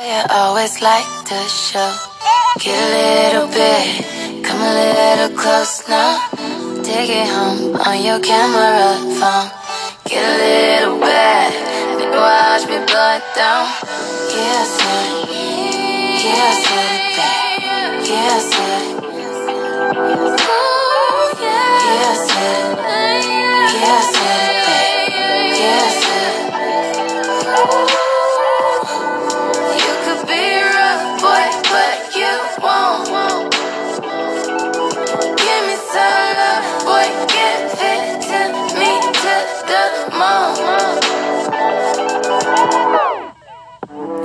You always like to show. Get a little bit, come a little close now. Take it home on your camera phone. Get a little bit, then watch me blow it down. Said it. I it, babe. I it. Said it. Yeah, it,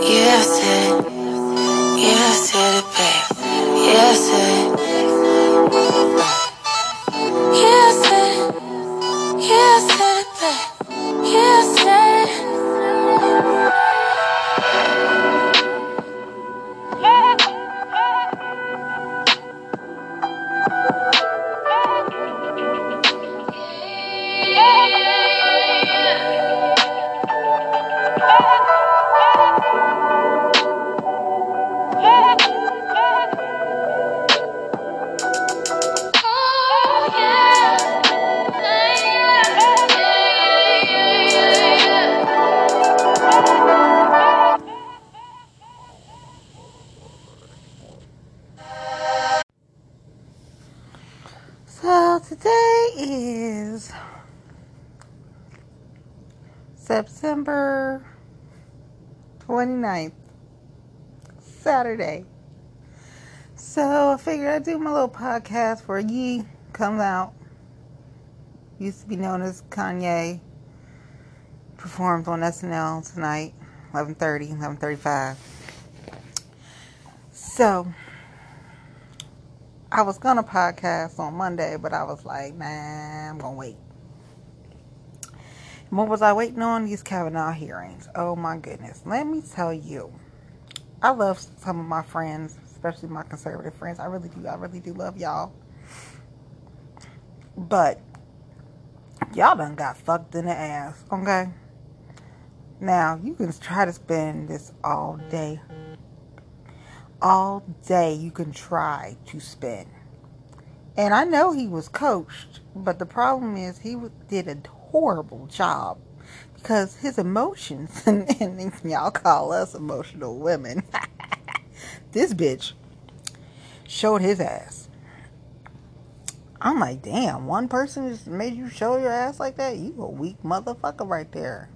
Yeah, I said it. Yeah, I said it, babe. Yeah, I said it. My little podcast where Ye comes out. Used to be known as Kanye. Performed on SNL tonight, 11.30, 11.35. So I was gonna podcast on Monday, but I was like, nah, I'm gonna wait. What was I waiting on? These Kavanaugh hearings. Oh my goodness. Let me tell you. I love some of my friends, especially my conservative friends. I really do. I really do love y'all. But y'all done got fucked in the ass, okay? Now, you can try to spend this all day. All day you can try to spend. And I know he was coached, but the problem is he did a horrible job because his emotions, and, and y'all call us emotional women, this bitch showed his ass. I'm like, damn, one person just made you show your ass like that? You a weak motherfucker right there.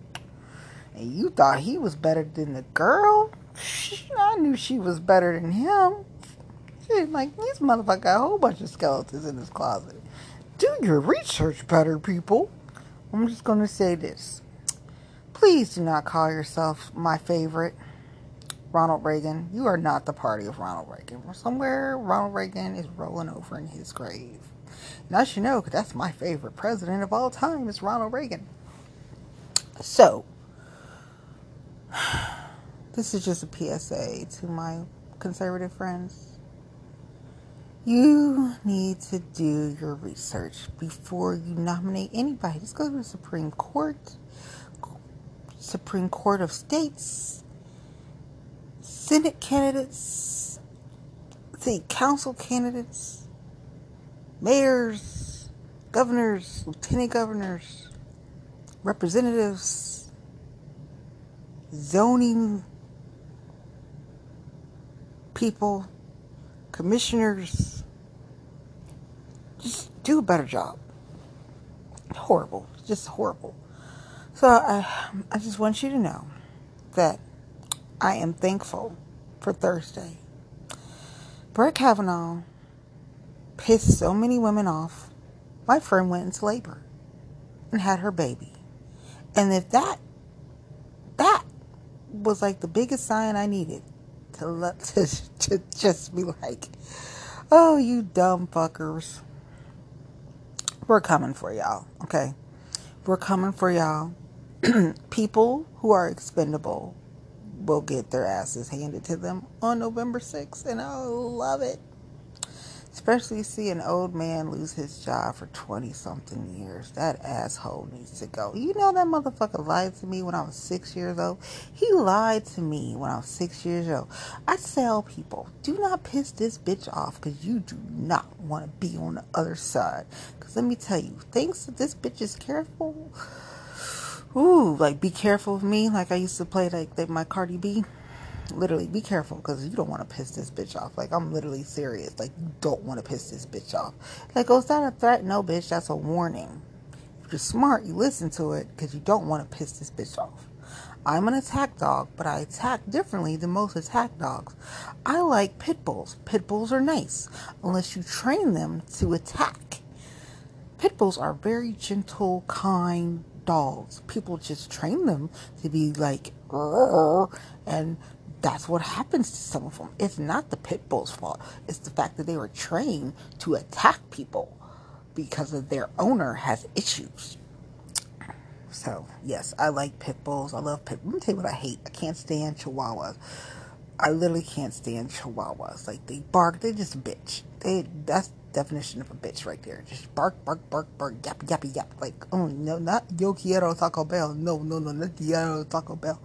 And you thought he was better than the girl? I knew she was better than him. Shit, like, this motherfucker got a whole bunch of skeletons in his closet. Do your research better, people. I'm just going to say this. Please do not call yourself my favorite, Ronald Reagan. You are not the party of Ronald Reagan. Somewhere, Ronald Reagan is rolling over in his grave. I should know, because that's my favorite president of all time, is Ronald Reagan. So, this is just a PSA to my conservative friends. You need to do your research before you nominate anybody. Just go to the Supreme Court, Supreme Court of States, Senate candidates, city council candidates, mayors, governors, lieutenant governors, representatives, zoning people, commissioners. Just do a better job. Horrible. Just horrible. So I, I just want you to know that I am thankful for Thursday. Brett Kavanaugh pissed so many women off. My friend went into labor and had her baby. And if that, that was like the biggest sign I needed to let to, to just be like, oh, you dumb fuckers. We're coming for y'all, okay? We're coming for y'all. People who are expendable will get their asses handed to them on November 6th, and I love it. Especially see an old man lose his job for 20 something years. That asshole needs to go. You know that motherfucker lied to me when I was six years old? He lied to me when I was six years old. I tell people, do not piss this bitch off because you do not want to be on the other side. Because let me tell you, thanks that this bitch is careful. Ooh, like be careful of me. Like I used to play like my Cardi B literally be careful because you don't want to piss this bitch off. Like I'm literally serious. Like you don't want to piss this bitch off. Like, oh, is that a threat? No, bitch, that's a warning. If you're smart, you listen to it because you don't want to piss this bitch off. I'm an attack dog, but I attack differently than most attack dogs. I like pit bulls. Pit bulls are nice unless you train them to attack. Pit bulls are very gentle, kind dogs. People just train them to be like, and that's what happens to some of them. It's not the pit bull's fault. It's the fact that they were trained to attack people because of their owner has issues. So yes, I like pit bulls. I love pit. Let me tell you what I hate. I can't stand chihuahuas. I literally can't stand chihuahuas. Like they bark. They're just bitch. They that's definition of a bitch right there. Just bark, bark, bark, bark, yap, yap, yap. Like, oh no, not Yo quiero Taco Bell. No, no, no, not Quiero Taco Bell.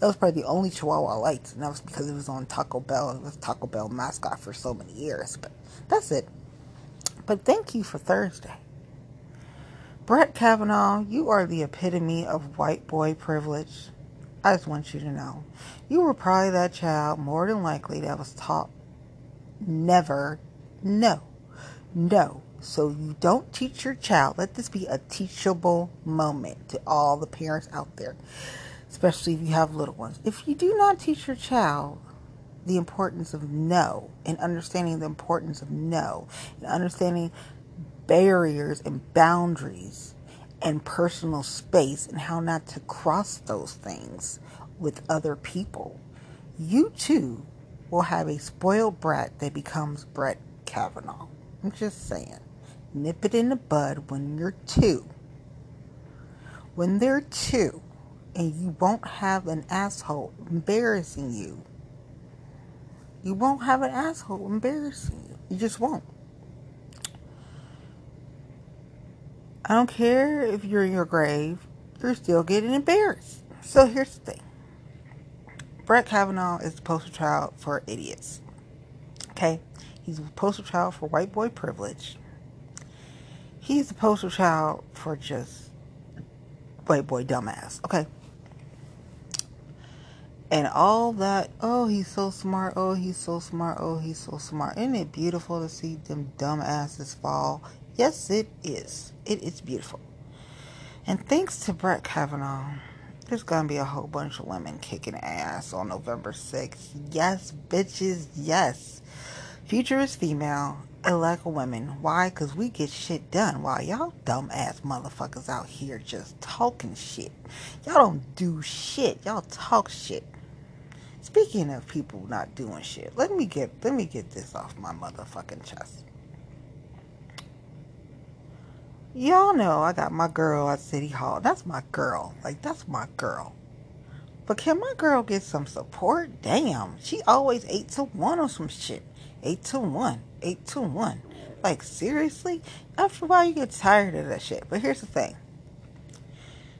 That was probably the only Chihuahua I liked, and that was because it was on Taco Bell. It was Taco Bell mascot for so many years. But that's it. But thank you for Thursday. Brett Kavanaugh, you are the epitome of white boy privilege. I just want you to know. You were probably that child, more than likely, that was taught never, no, no. So you don't teach your child. Let this be a teachable moment to all the parents out there, especially if you have little ones. If you do not teach your child the importance of no and understanding the importance of no and understanding barriers and boundaries and personal space and how not to cross those things with other people, you too will have a spoiled brat that becomes Brett Kavanaugh. I'm just saying. Nip it in the bud when you're two. When they're two, and you won't have an asshole embarrassing you. You won't have an asshole embarrassing you. You just won't. I don't care if you're in your grave, you're still getting embarrassed. So here's the thing Brett Kavanaugh is the poster child for idiots. Okay? He's a poster child for white boy privilege. He's a poster child for just white boy dumbass. Okay. And all that, oh, he's so smart. Oh, he's so smart. Oh, he's so smart. Isn't it beautiful to see them dumbasses fall? Yes, it is. It is beautiful. And thanks to Brett Kavanaugh, there's gonna be a whole bunch of women kicking ass on November 6th. Yes, bitches, yes. Future is female, elect women. Why? Because we get shit done while y'all dumb ass motherfuckers out here just talking shit. Y'all don't do shit. Y'all talk shit. Speaking of people not doing shit, let me get let me get this off my motherfucking chest. Y'all know I got my girl at City Hall. That's my girl. Like that's my girl. But can my girl get some support? Damn, she always eight to one on some shit. Eight to one. Eight to one. Like, seriously? After a while, you get tired of that shit. But here's the thing.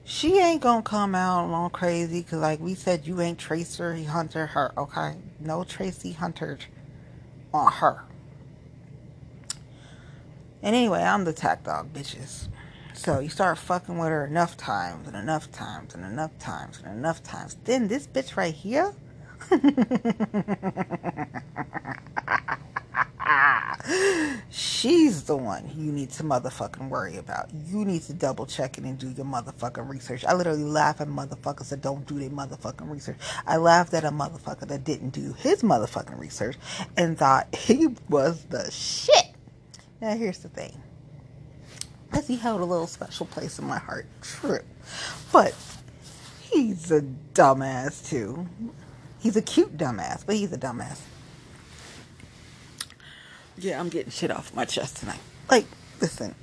She ain't gonna come out all crazy because, like we said, you ain't Tracie Hunter her, okay? No Tracie Hunter on her. And anyway, I'm the tack dog, bitches. So you start fucking with her enough times and enough times and enough times and enough times. Then this bitch right here. She's the one you need to motherfucking worry about. You need to double check it and do your motherfucking research. I literally laugh at motherfuckers that don't do their motherfucking research. I laughed at a motherfucker that didn't do his motherfucking research and thought he was the shit. Now, here's the thing. He held a little special place in my heart. True. But he's a dumbass, too. He's a cute dumbass, but he's a dumbass. Yeah, I'm getting shit off my chest tonight. Like, listen,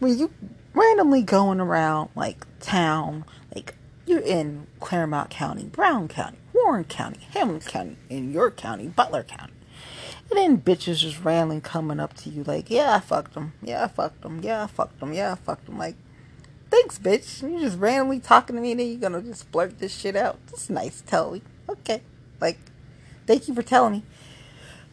when you randomly going around like town, like you're in Clermont County, Brown County, Warren County, Hamilton County, in York County, Butler County, And then bitches just randomly coming up to you like, yeah, I fucked him. Yeah, I fucked him. Yeah, I fucked him. Yeah, I fucked him. Like, thanks, bitch. You just randomly talking to me and then you're gonna just blurt this shit out. That's nice, tell me. Okay. Like, thank you for telling me.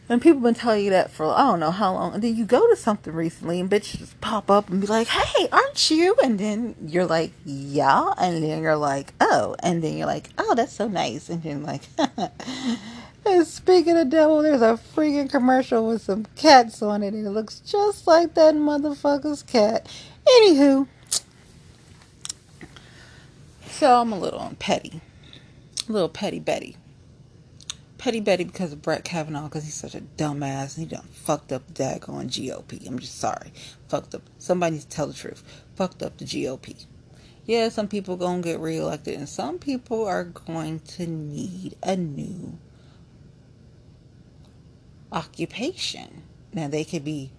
And people been telling you that for I don't know how long. And then you go to something recently and bitches just pop up and be like, Hey, aren't you? And then you're like, Yeah. And then you're like, Oh. And then you're like, Oh, that's so nice. And then like And speaking of devil, there's a freaking commercial with some cats on it and it looks just like that motherfucker's cat. Anywho. So I'm a little petty. A little petty Betty. Petty Betty because of Brett Kavanaugh because he's such a dumbass and he done fucked up the daggone GOP. I'm just sorry. Fucked up. Somebody needs to tell the truth. Fucked up the GOP. Yeah, some people gonna get reelected and some people are going to need a new occupation. Now they could be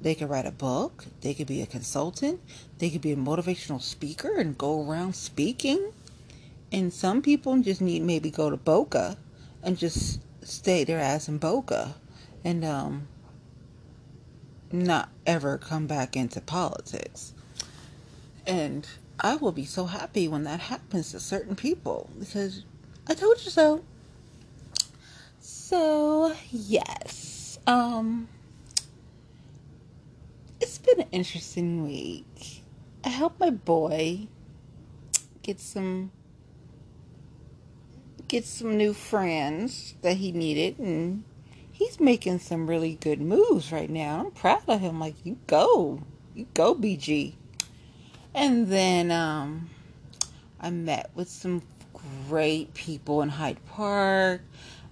they could write a book, they could be a consultant, they could be a motivational speaker and go around speaking. And some people just need maybe go to Boca and just stay their ass in Boca and um, not ever come back into politics. And I will be so happy when that happens to certain people because I told you so. So, yes. Um it's been an interesting week. I hope my boy gets some get some new friends that he needed and he's making some really good moves right now. I'm proud of him. Like you go. You go BG. And then um I met with some great people in Hyde Park.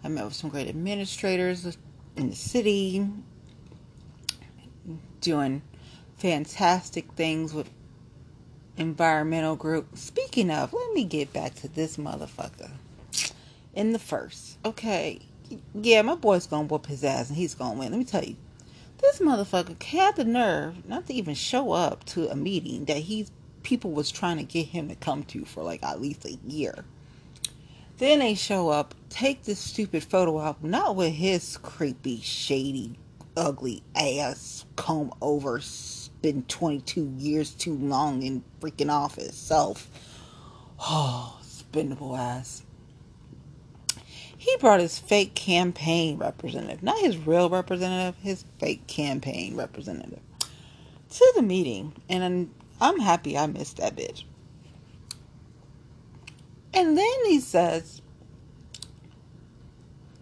I met with some great administrators in the city doing fantastic things with environmental group. Speaking of, let me get back to this motherfucker in the first. Okay, yeah, my boy's gonna whoop his ass and he's gonna win. Let me tell you, this motherfucker had the nerve not to even show up to a meeting that he's people was trying to get him to come to for like at least a year. Then they show up, take this stupid photo out, not with his creepy, shady, ugly ass comb over, been 22 years too long in freaking office self. Oh, spendable ass he brought his fake campaign representative, not his real representative, his fake campaign representative, to the meeting. And I'm, I'm happy I missed that bitch. And then he says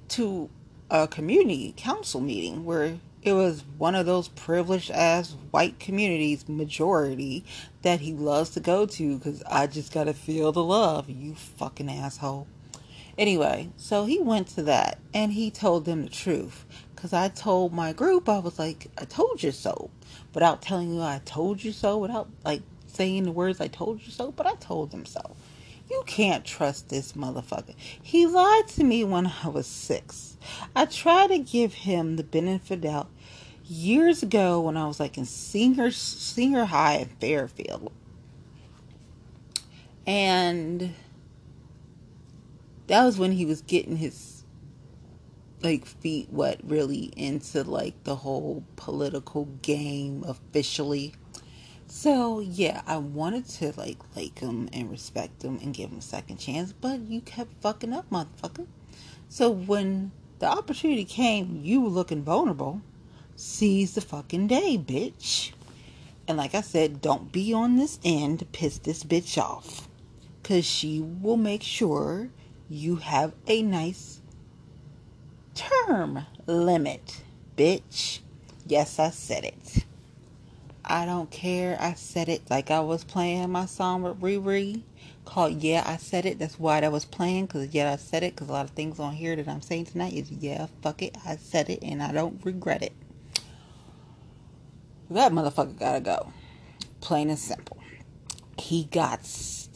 to a community council meeting where it was one of those privileged ass white communities majority that he loves to go to because I just gotta feel the love, you fucking asshole. Anyway, so he went to that and he told them the truth. Because I told my group, I was like, I told you so. Without telling you I told you so, without like saying the words I told you so, but I told them so. You can't trust this motherfucker. He lied to me when I was six. I tried to give him the benefit of doubt years ago when I was like in senior senior high in Fairfield. And that was when he was getting his like feet wet really into like the whole political game officially. So yeah, I wanted to like like him and respect him and give him a second chance, but you kept fucking up, motherfucker. So when the opportunity came, you were looking vulnerable. Seize the fucking day, bitch. And like I said, don't be on this end to piss this bitch off. Cause she will make sure you have a nice term limit, bitch. Yes, I said it. I don't care. I said it like I was playing my song with Riri called Yeah, I Said It. That's why I was playing because Yeah, I Said It because a lot of things on here that I'm saying tonight is Yeah, fuck it. I said it and I don't regret it. That motherfucker gotta go. Plain and simple. He got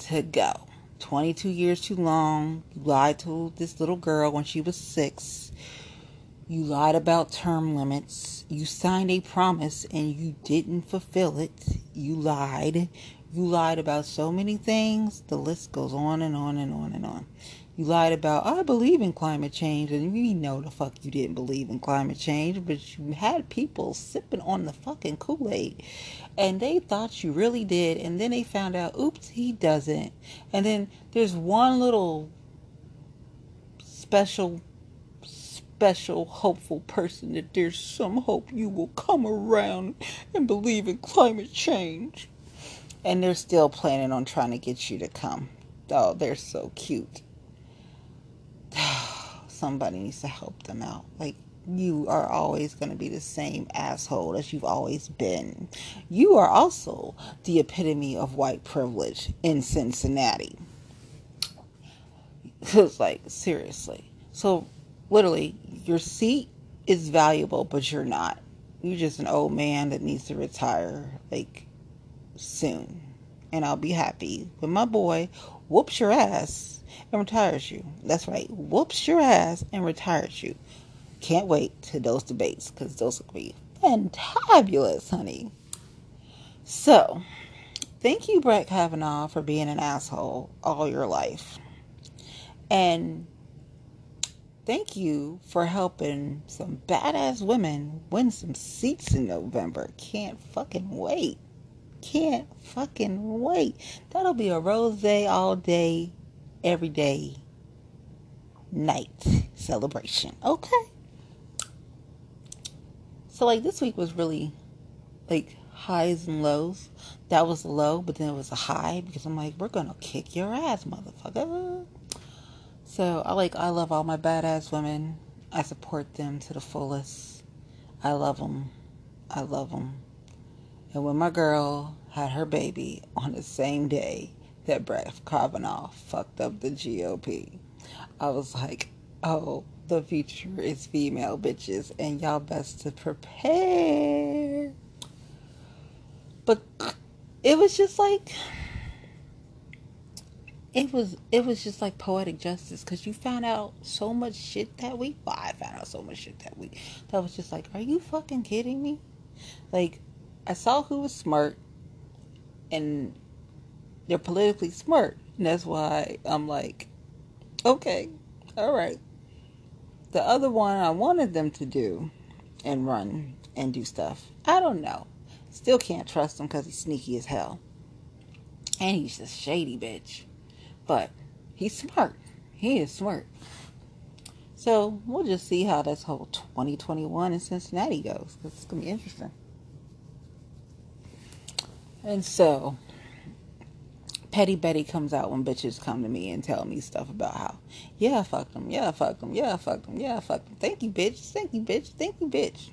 to go. 22 years too long. You lied to this little girl when she was six. You lied about term limits. You signed a promise and you didn't fulfill it. You lied. You lied about so many things. The list goes on and on and on and on. You lied about, I believe in climate change, and we know the fuck you didn't believe in climate change, but you had people sipping on the fucking Kool Aid, and they thought you really did, and then they found out, oops, he doesn't. And then there's one little special, special, hopeful person that there's some hope you will come around and believe in climate change. And they're still planning on trying to get you to come. Oh, they're so cute. Somebody needs to help them out. Like, you are always going to be the same asshole as you've always been. You are also the epitome of white privilege in Cincinnati. It's like, seriously. So, literally, your seat is valuable, but you're not. You're just an old man that needs to retire, like, soon. And I'll be happy when my boy whoops your ass and retires you. That's right, whoops your ass and retires you. Can't wait to those debates because those will be fantabulous, honey. So, thank you, Brett Kavanaugh, for being an asshole all your life. And thank you for helping some badass women win some seats in November. Can't fucking wait. Can't fucking wait. That'll be a rose day all day everyday night celebration. Okay. So like this week was really like highs and lows. That was low, but then it was a high because I'm like, we're gonna kick your ass, motherfucker. So I like I love all my badass women. I support them to the fullest. I love them. I love them. And when my girl had her baby on the same day that Brett Kavanaugh fucked up the GOP. I was like, oh, the future is female bitches, and y'all best to prepare. But it was just like it was it was just like poetic justice because you found out so much shit that week. Well, I found out so much shit that week. That was just like, are you fucking kidding me? Like, I saw who was smart, and they're politically smart. And that's why I'm like, okay, all right. The other one I wanted them to do and run and do stuff. I don't know. Still can't trust him because he's sneaky as hell. And he's a shady bitch. But he's smart. He is smart. So we'll just see how this whole 2021 in Cincinnati goes. It's going to be interesting. And so Petty Betty comes out when bitches come to me and tell me stuff about how, yeah, I fucked them, yeah, I fucked them, yeah, I fucked them, yeah, I fucked them. Thank you, bitch. Thank you, bitch. Thank you, bitch.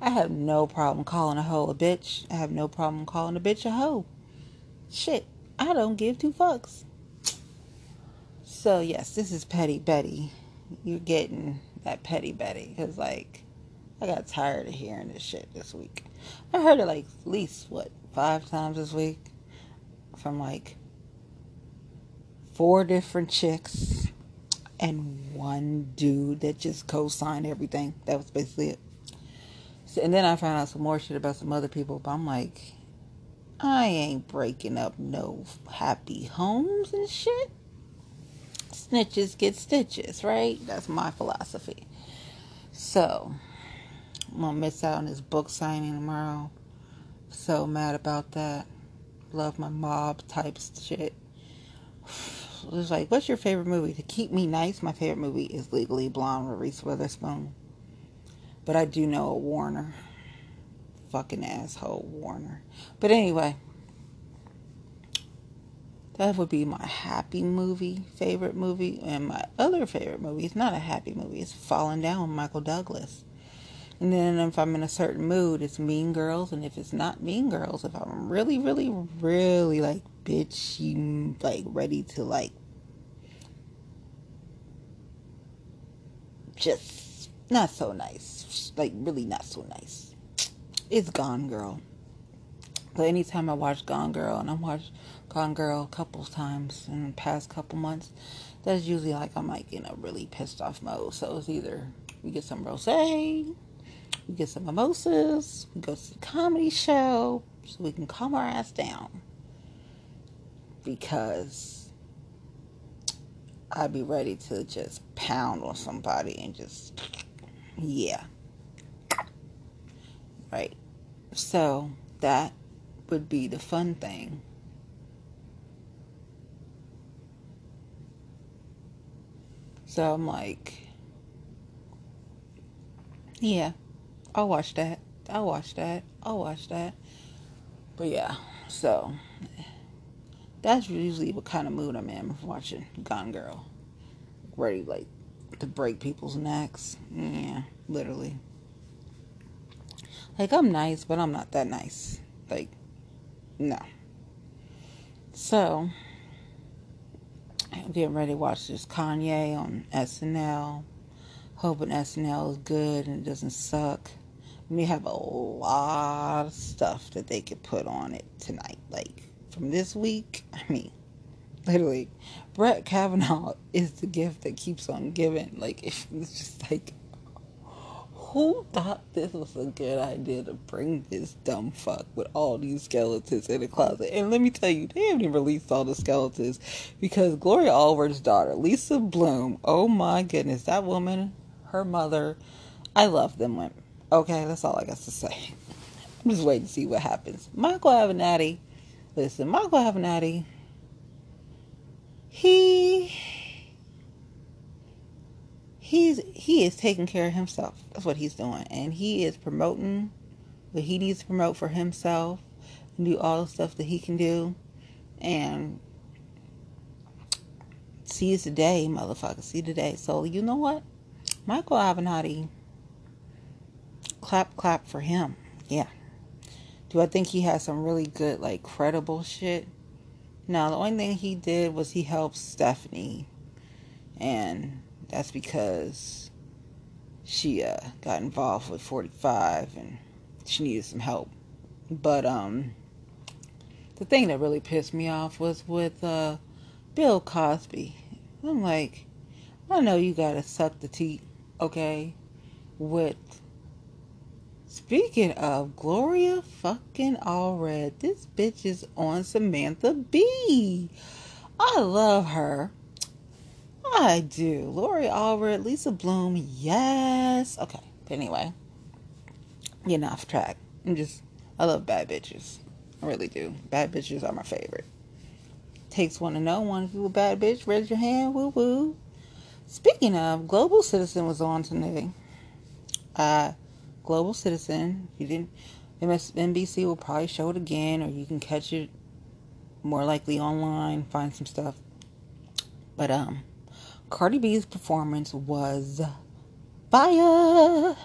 I have no problem calling a hoe a bitch. I have no problem calling a bitch a hoe. Shit, I don't give two fucks. So, yes, this is Petty Betty. You're getting that Petty Betty because, like, I got tired of hearing this shit this week. I heard it like at least, what, five times this week from like four different chicks and one dude that just co-signed everything. That was basically it. So, and then I found out some more shit about some other people, but I'm like, I ain't breaking up no happy homes and shit. Snitches get stitches, right? That's my philosophy. So, I'm gonna miss out on this book signing tomorrow. So mad about that. Love my mob type shit it was like, what's your favorite movie? To keep me nice, my favorite movie is Legally Blonde with Reese Witherspoon. But I do know a Warner. Fucking asshole Warner. But anyway, that would be my happy movie, favorite movie. And my other favorite movie is not a happy movie, it's Falling Down with Michael Douglas. And then if I'm in a certain mood, it's Mean Girls. And if it's not Mean Girls, if I'm really, really, really like bitchy, like ready to like just not so nice, like really not so nice. It's Gone Girl. But anytime I watch Gone Girl, and I watched Gone Girl a couple times in the past couple months, that's usually like I'm like in a really pissed off mode. So it's either we get some rosé, we get some mimosas, we go to the comedy show, so we can calm our ass down because I'd be ready to just pound on somebody and just, yeah. Right. So that would be the fun thing. So I'm like, yeah, I'll watch that. I'll watch that. I'll watch that. But yeah, so that's usually what kind of mood I'm in watching Gone Girl. Ready like to break people's necks. Yeah, literally. Like I'm nice, but I'm not that nice. Like, no. So I'm getting ready to watch this Kanye on SNL. Hoping SNL is good and it doesn't suck. We have a lot of stuff that they could put on it tonight. Like from this week, I mean, literally, Brett Kavanaugh is the gift that keeps on giving. Like it's just like who thought this was a good idea to bring this dumb fuck with all these skeletons in the closet? And let me tell you, they haven't even released all the skeletons because Gloria Allred's daughter, Lisa Bloom, oh my goodness, that woman, her mother, I love them women. Okay, that's all I got to say. I'm just waiting to see what happens. Michael Avenatti, listen, Michael Avenatti, he he's he is taking care of himself. That's what he's doing, and he is promoting what he needs to promote for himself and do all the stuff that he can do, and see the day, motherfucker, see the day. So you know what, Michael Avenatti, clap clap for him. Yeah. Do I think he has some really good, like, credible shit? No, the only thing he did was he helped Stephanie. And that's because she uh, got involved with 45 and she needed some help. But um, the thing that really pissed me off was with uh, Bill Cosby. I'm like, I know you gotta suck the teeth, okay? With speaking of Gloria fucking Allred, this bitch is on Samantha Bee. I love her. I do. Lori Allred, Lisa Bloom, yes. Okay, but anyway, getting off track. I'm just, I love bad bitches. I really do. Bad bitches are my favorite. Takes one to know one. If you a bad bitch, raise your hand. Woo woo. Speaking of, Global Citizen was on today. Uh, Global Citizen. You didn't. MSNBC will probably show it again, or you can catch it more likely online. Find some stuff. But um, Cardi B's performance was fire.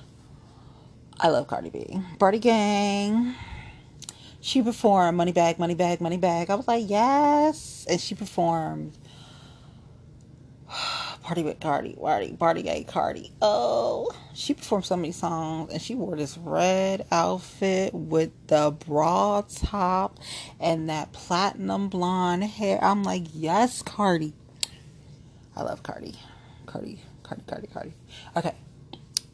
I love Cardi B. Bardi Gang. She performed Money Bag, Money Bag, Money Bag. I was like, yes. And she performed Party with Cardi, Party, Party Gay Cardi. Oh, she performed so many songs and she wore this red outfit with the bra top and that platinum blonde hair. I'm like, yes, Cardi. I love Cardi. Cardi, Cardi, Cardi, Cardi. Okay.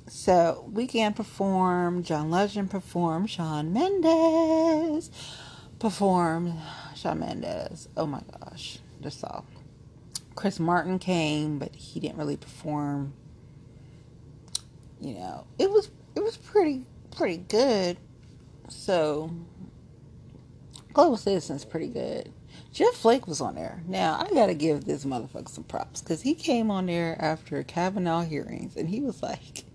So Weeknd performed, John Legend performed, Shawn Mendes performed, Shawn Mendes. Oh my gosh, just saw. Chris Martin came, but he didn't really perform. You know, it was it was pretty pretty good. So Global Citizen's pretty good. Jeff Flake was on there. Now, I gotta give this motherfucker some props because he came on there after Kavanaugh hearings and he was like,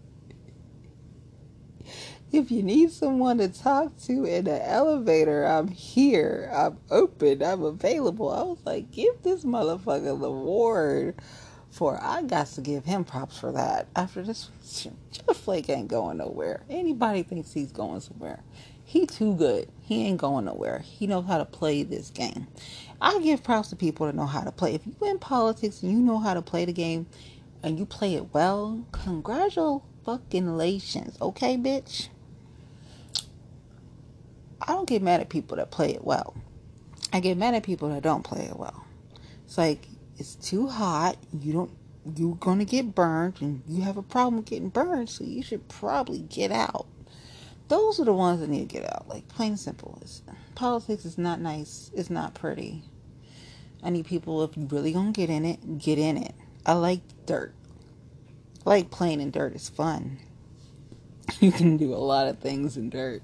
if you need someone to talk to in an elevator, I'm here. I'm open. I'm available. I was like, give this motherfucker the award for I got to give him props for that. After this, Jeff Flake ain't going nowhere. Anybody thinks he's going somewhere. He too good. He ain't going nowhere. He knows how to play this game. I give props to people that know how to play. If you in politics and you know how to play the game and you play it well, congratulations. Okay, bitch? I don't get mad at people that play it well. I get mad at people that don't play it well. It's like it's too hot. You don't you're gonna get burned and you have a problem getting burned, so you should probably get out those are the ones that need to get out. Like plain simple. It's, politics is not nice. It's not pretty. I need people if you really gonna get in it, get in it. I like dirt. I like playing in dirt. It's fun. You can do a lot of things in dirt.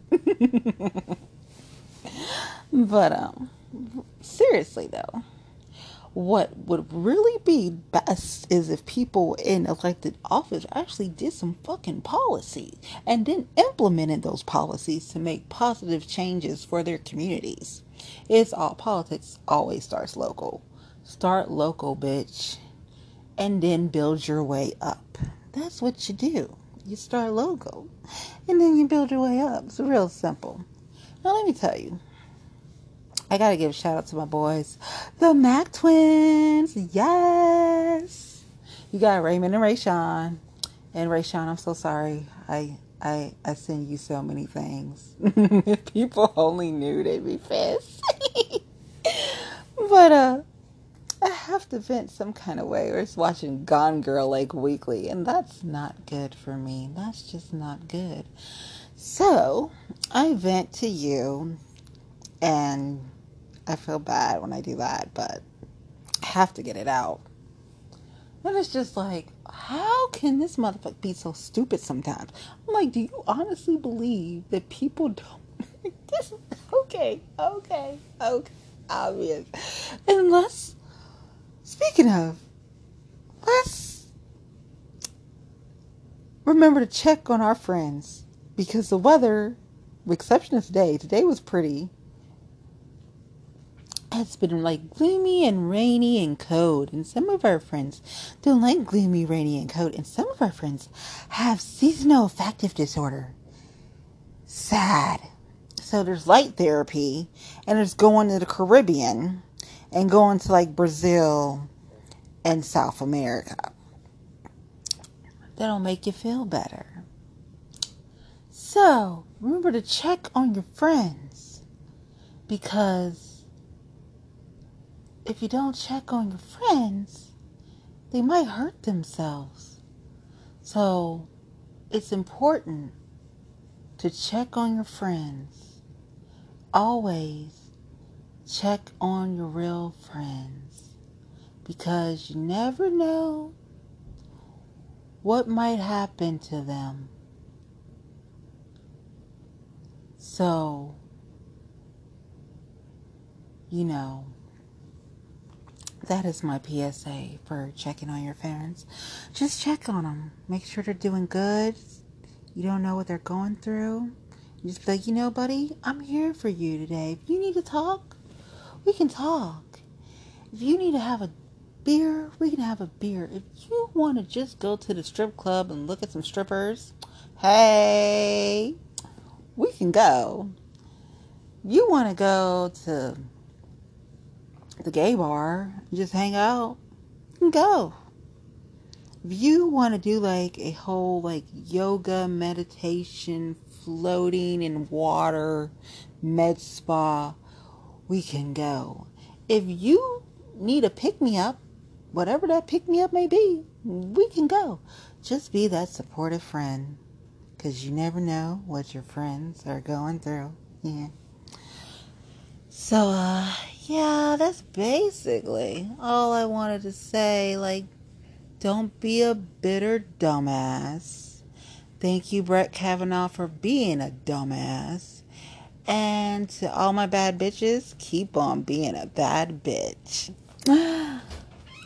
but um seriously though, what would really be best is if people in elected office actually did some fucking policy and then implemented those policies to make positive changes for their communities. It's all politics always starts local. Start local, bitch, and then build your way up. That's what you do. You start logo, and then you build your way up. It's real simple. Now, let me tell you, I gotta give a shout out to my boys, the Mac Twins. Yes, you got Raymond and Rayshawn. And Rayshawn, I'm so sorry. I I I send you so many things. if people only knew, they'd be pissed. but uh, I have to vent some kind of way, or it's watching Gone Girl like weekly, and that's not good for me. That's just not good. So I vent to you, and I feel bad when I do that, but I have to get it out. And it's just like, how can this motherfucker be so stupid sometimes? I'm like, do you honestly believe that people don't? okay, okay, okay, obvious. And let's, speaking of, let's remember to check on our friends because the weather, with exception of today, today was pretty it's been like gloomy and rainy and cold, and some of our friends don't like gloomy, rainy, and cold, and some of our friends have seasonal affective disorder. Sad. So there's light therapy, and there's going to the Caribbean and going to like Brazil and South America. That'll make you feel better. So remember to check on your friends because if you don't check on your friends, they might hurt themselves. So it's important to check on your friends. Always check on your real friends because you never know what might happen to them. So, you know that is my PSA for checking on your parents. Just check on them. Make sure they're doing good. You don't know what they're going through. Just like, you know, buddy, I'm here for you today. If you need to talk, we can talk. If you need to have a beer, we can have a beer. If you want to just go to the strip club and look at some strippers, hey, we can go. You want to go to the gay bar, and just hang out, and go. If you want to do like a whole like yoga, meditation, floating in water, med spa, we can go. If you need a pick me up, whatever that pick me up may be, we can go. Just be that supportive friend because you never know what your friends are going through. Yeah. So, uh, yeah, that's basically all I wanted to say. Like, don't be a bitter dumbass. Thank you, Brett Kavanaugh, for being a dumbass. And to all my bad bitches, keep on being a bad bitch.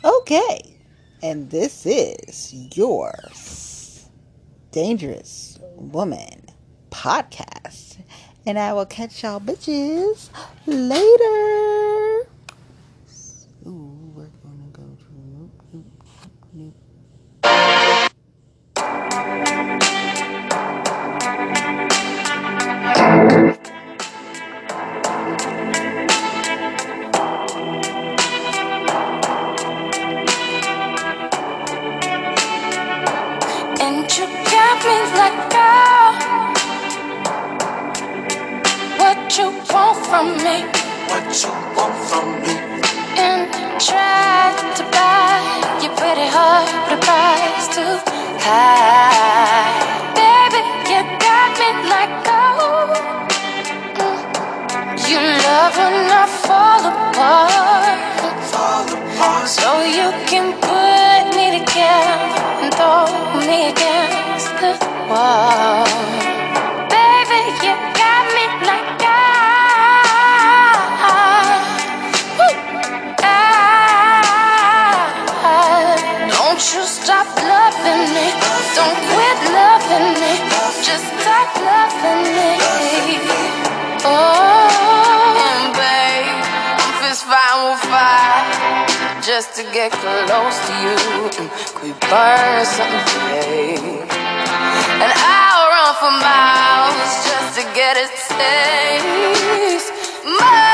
okay. And this is your Dangerous Woman podcast. And I will catch y'all bitches later. just to get close to you. Could we burn something today? And I'll run for miles just to get a taste. My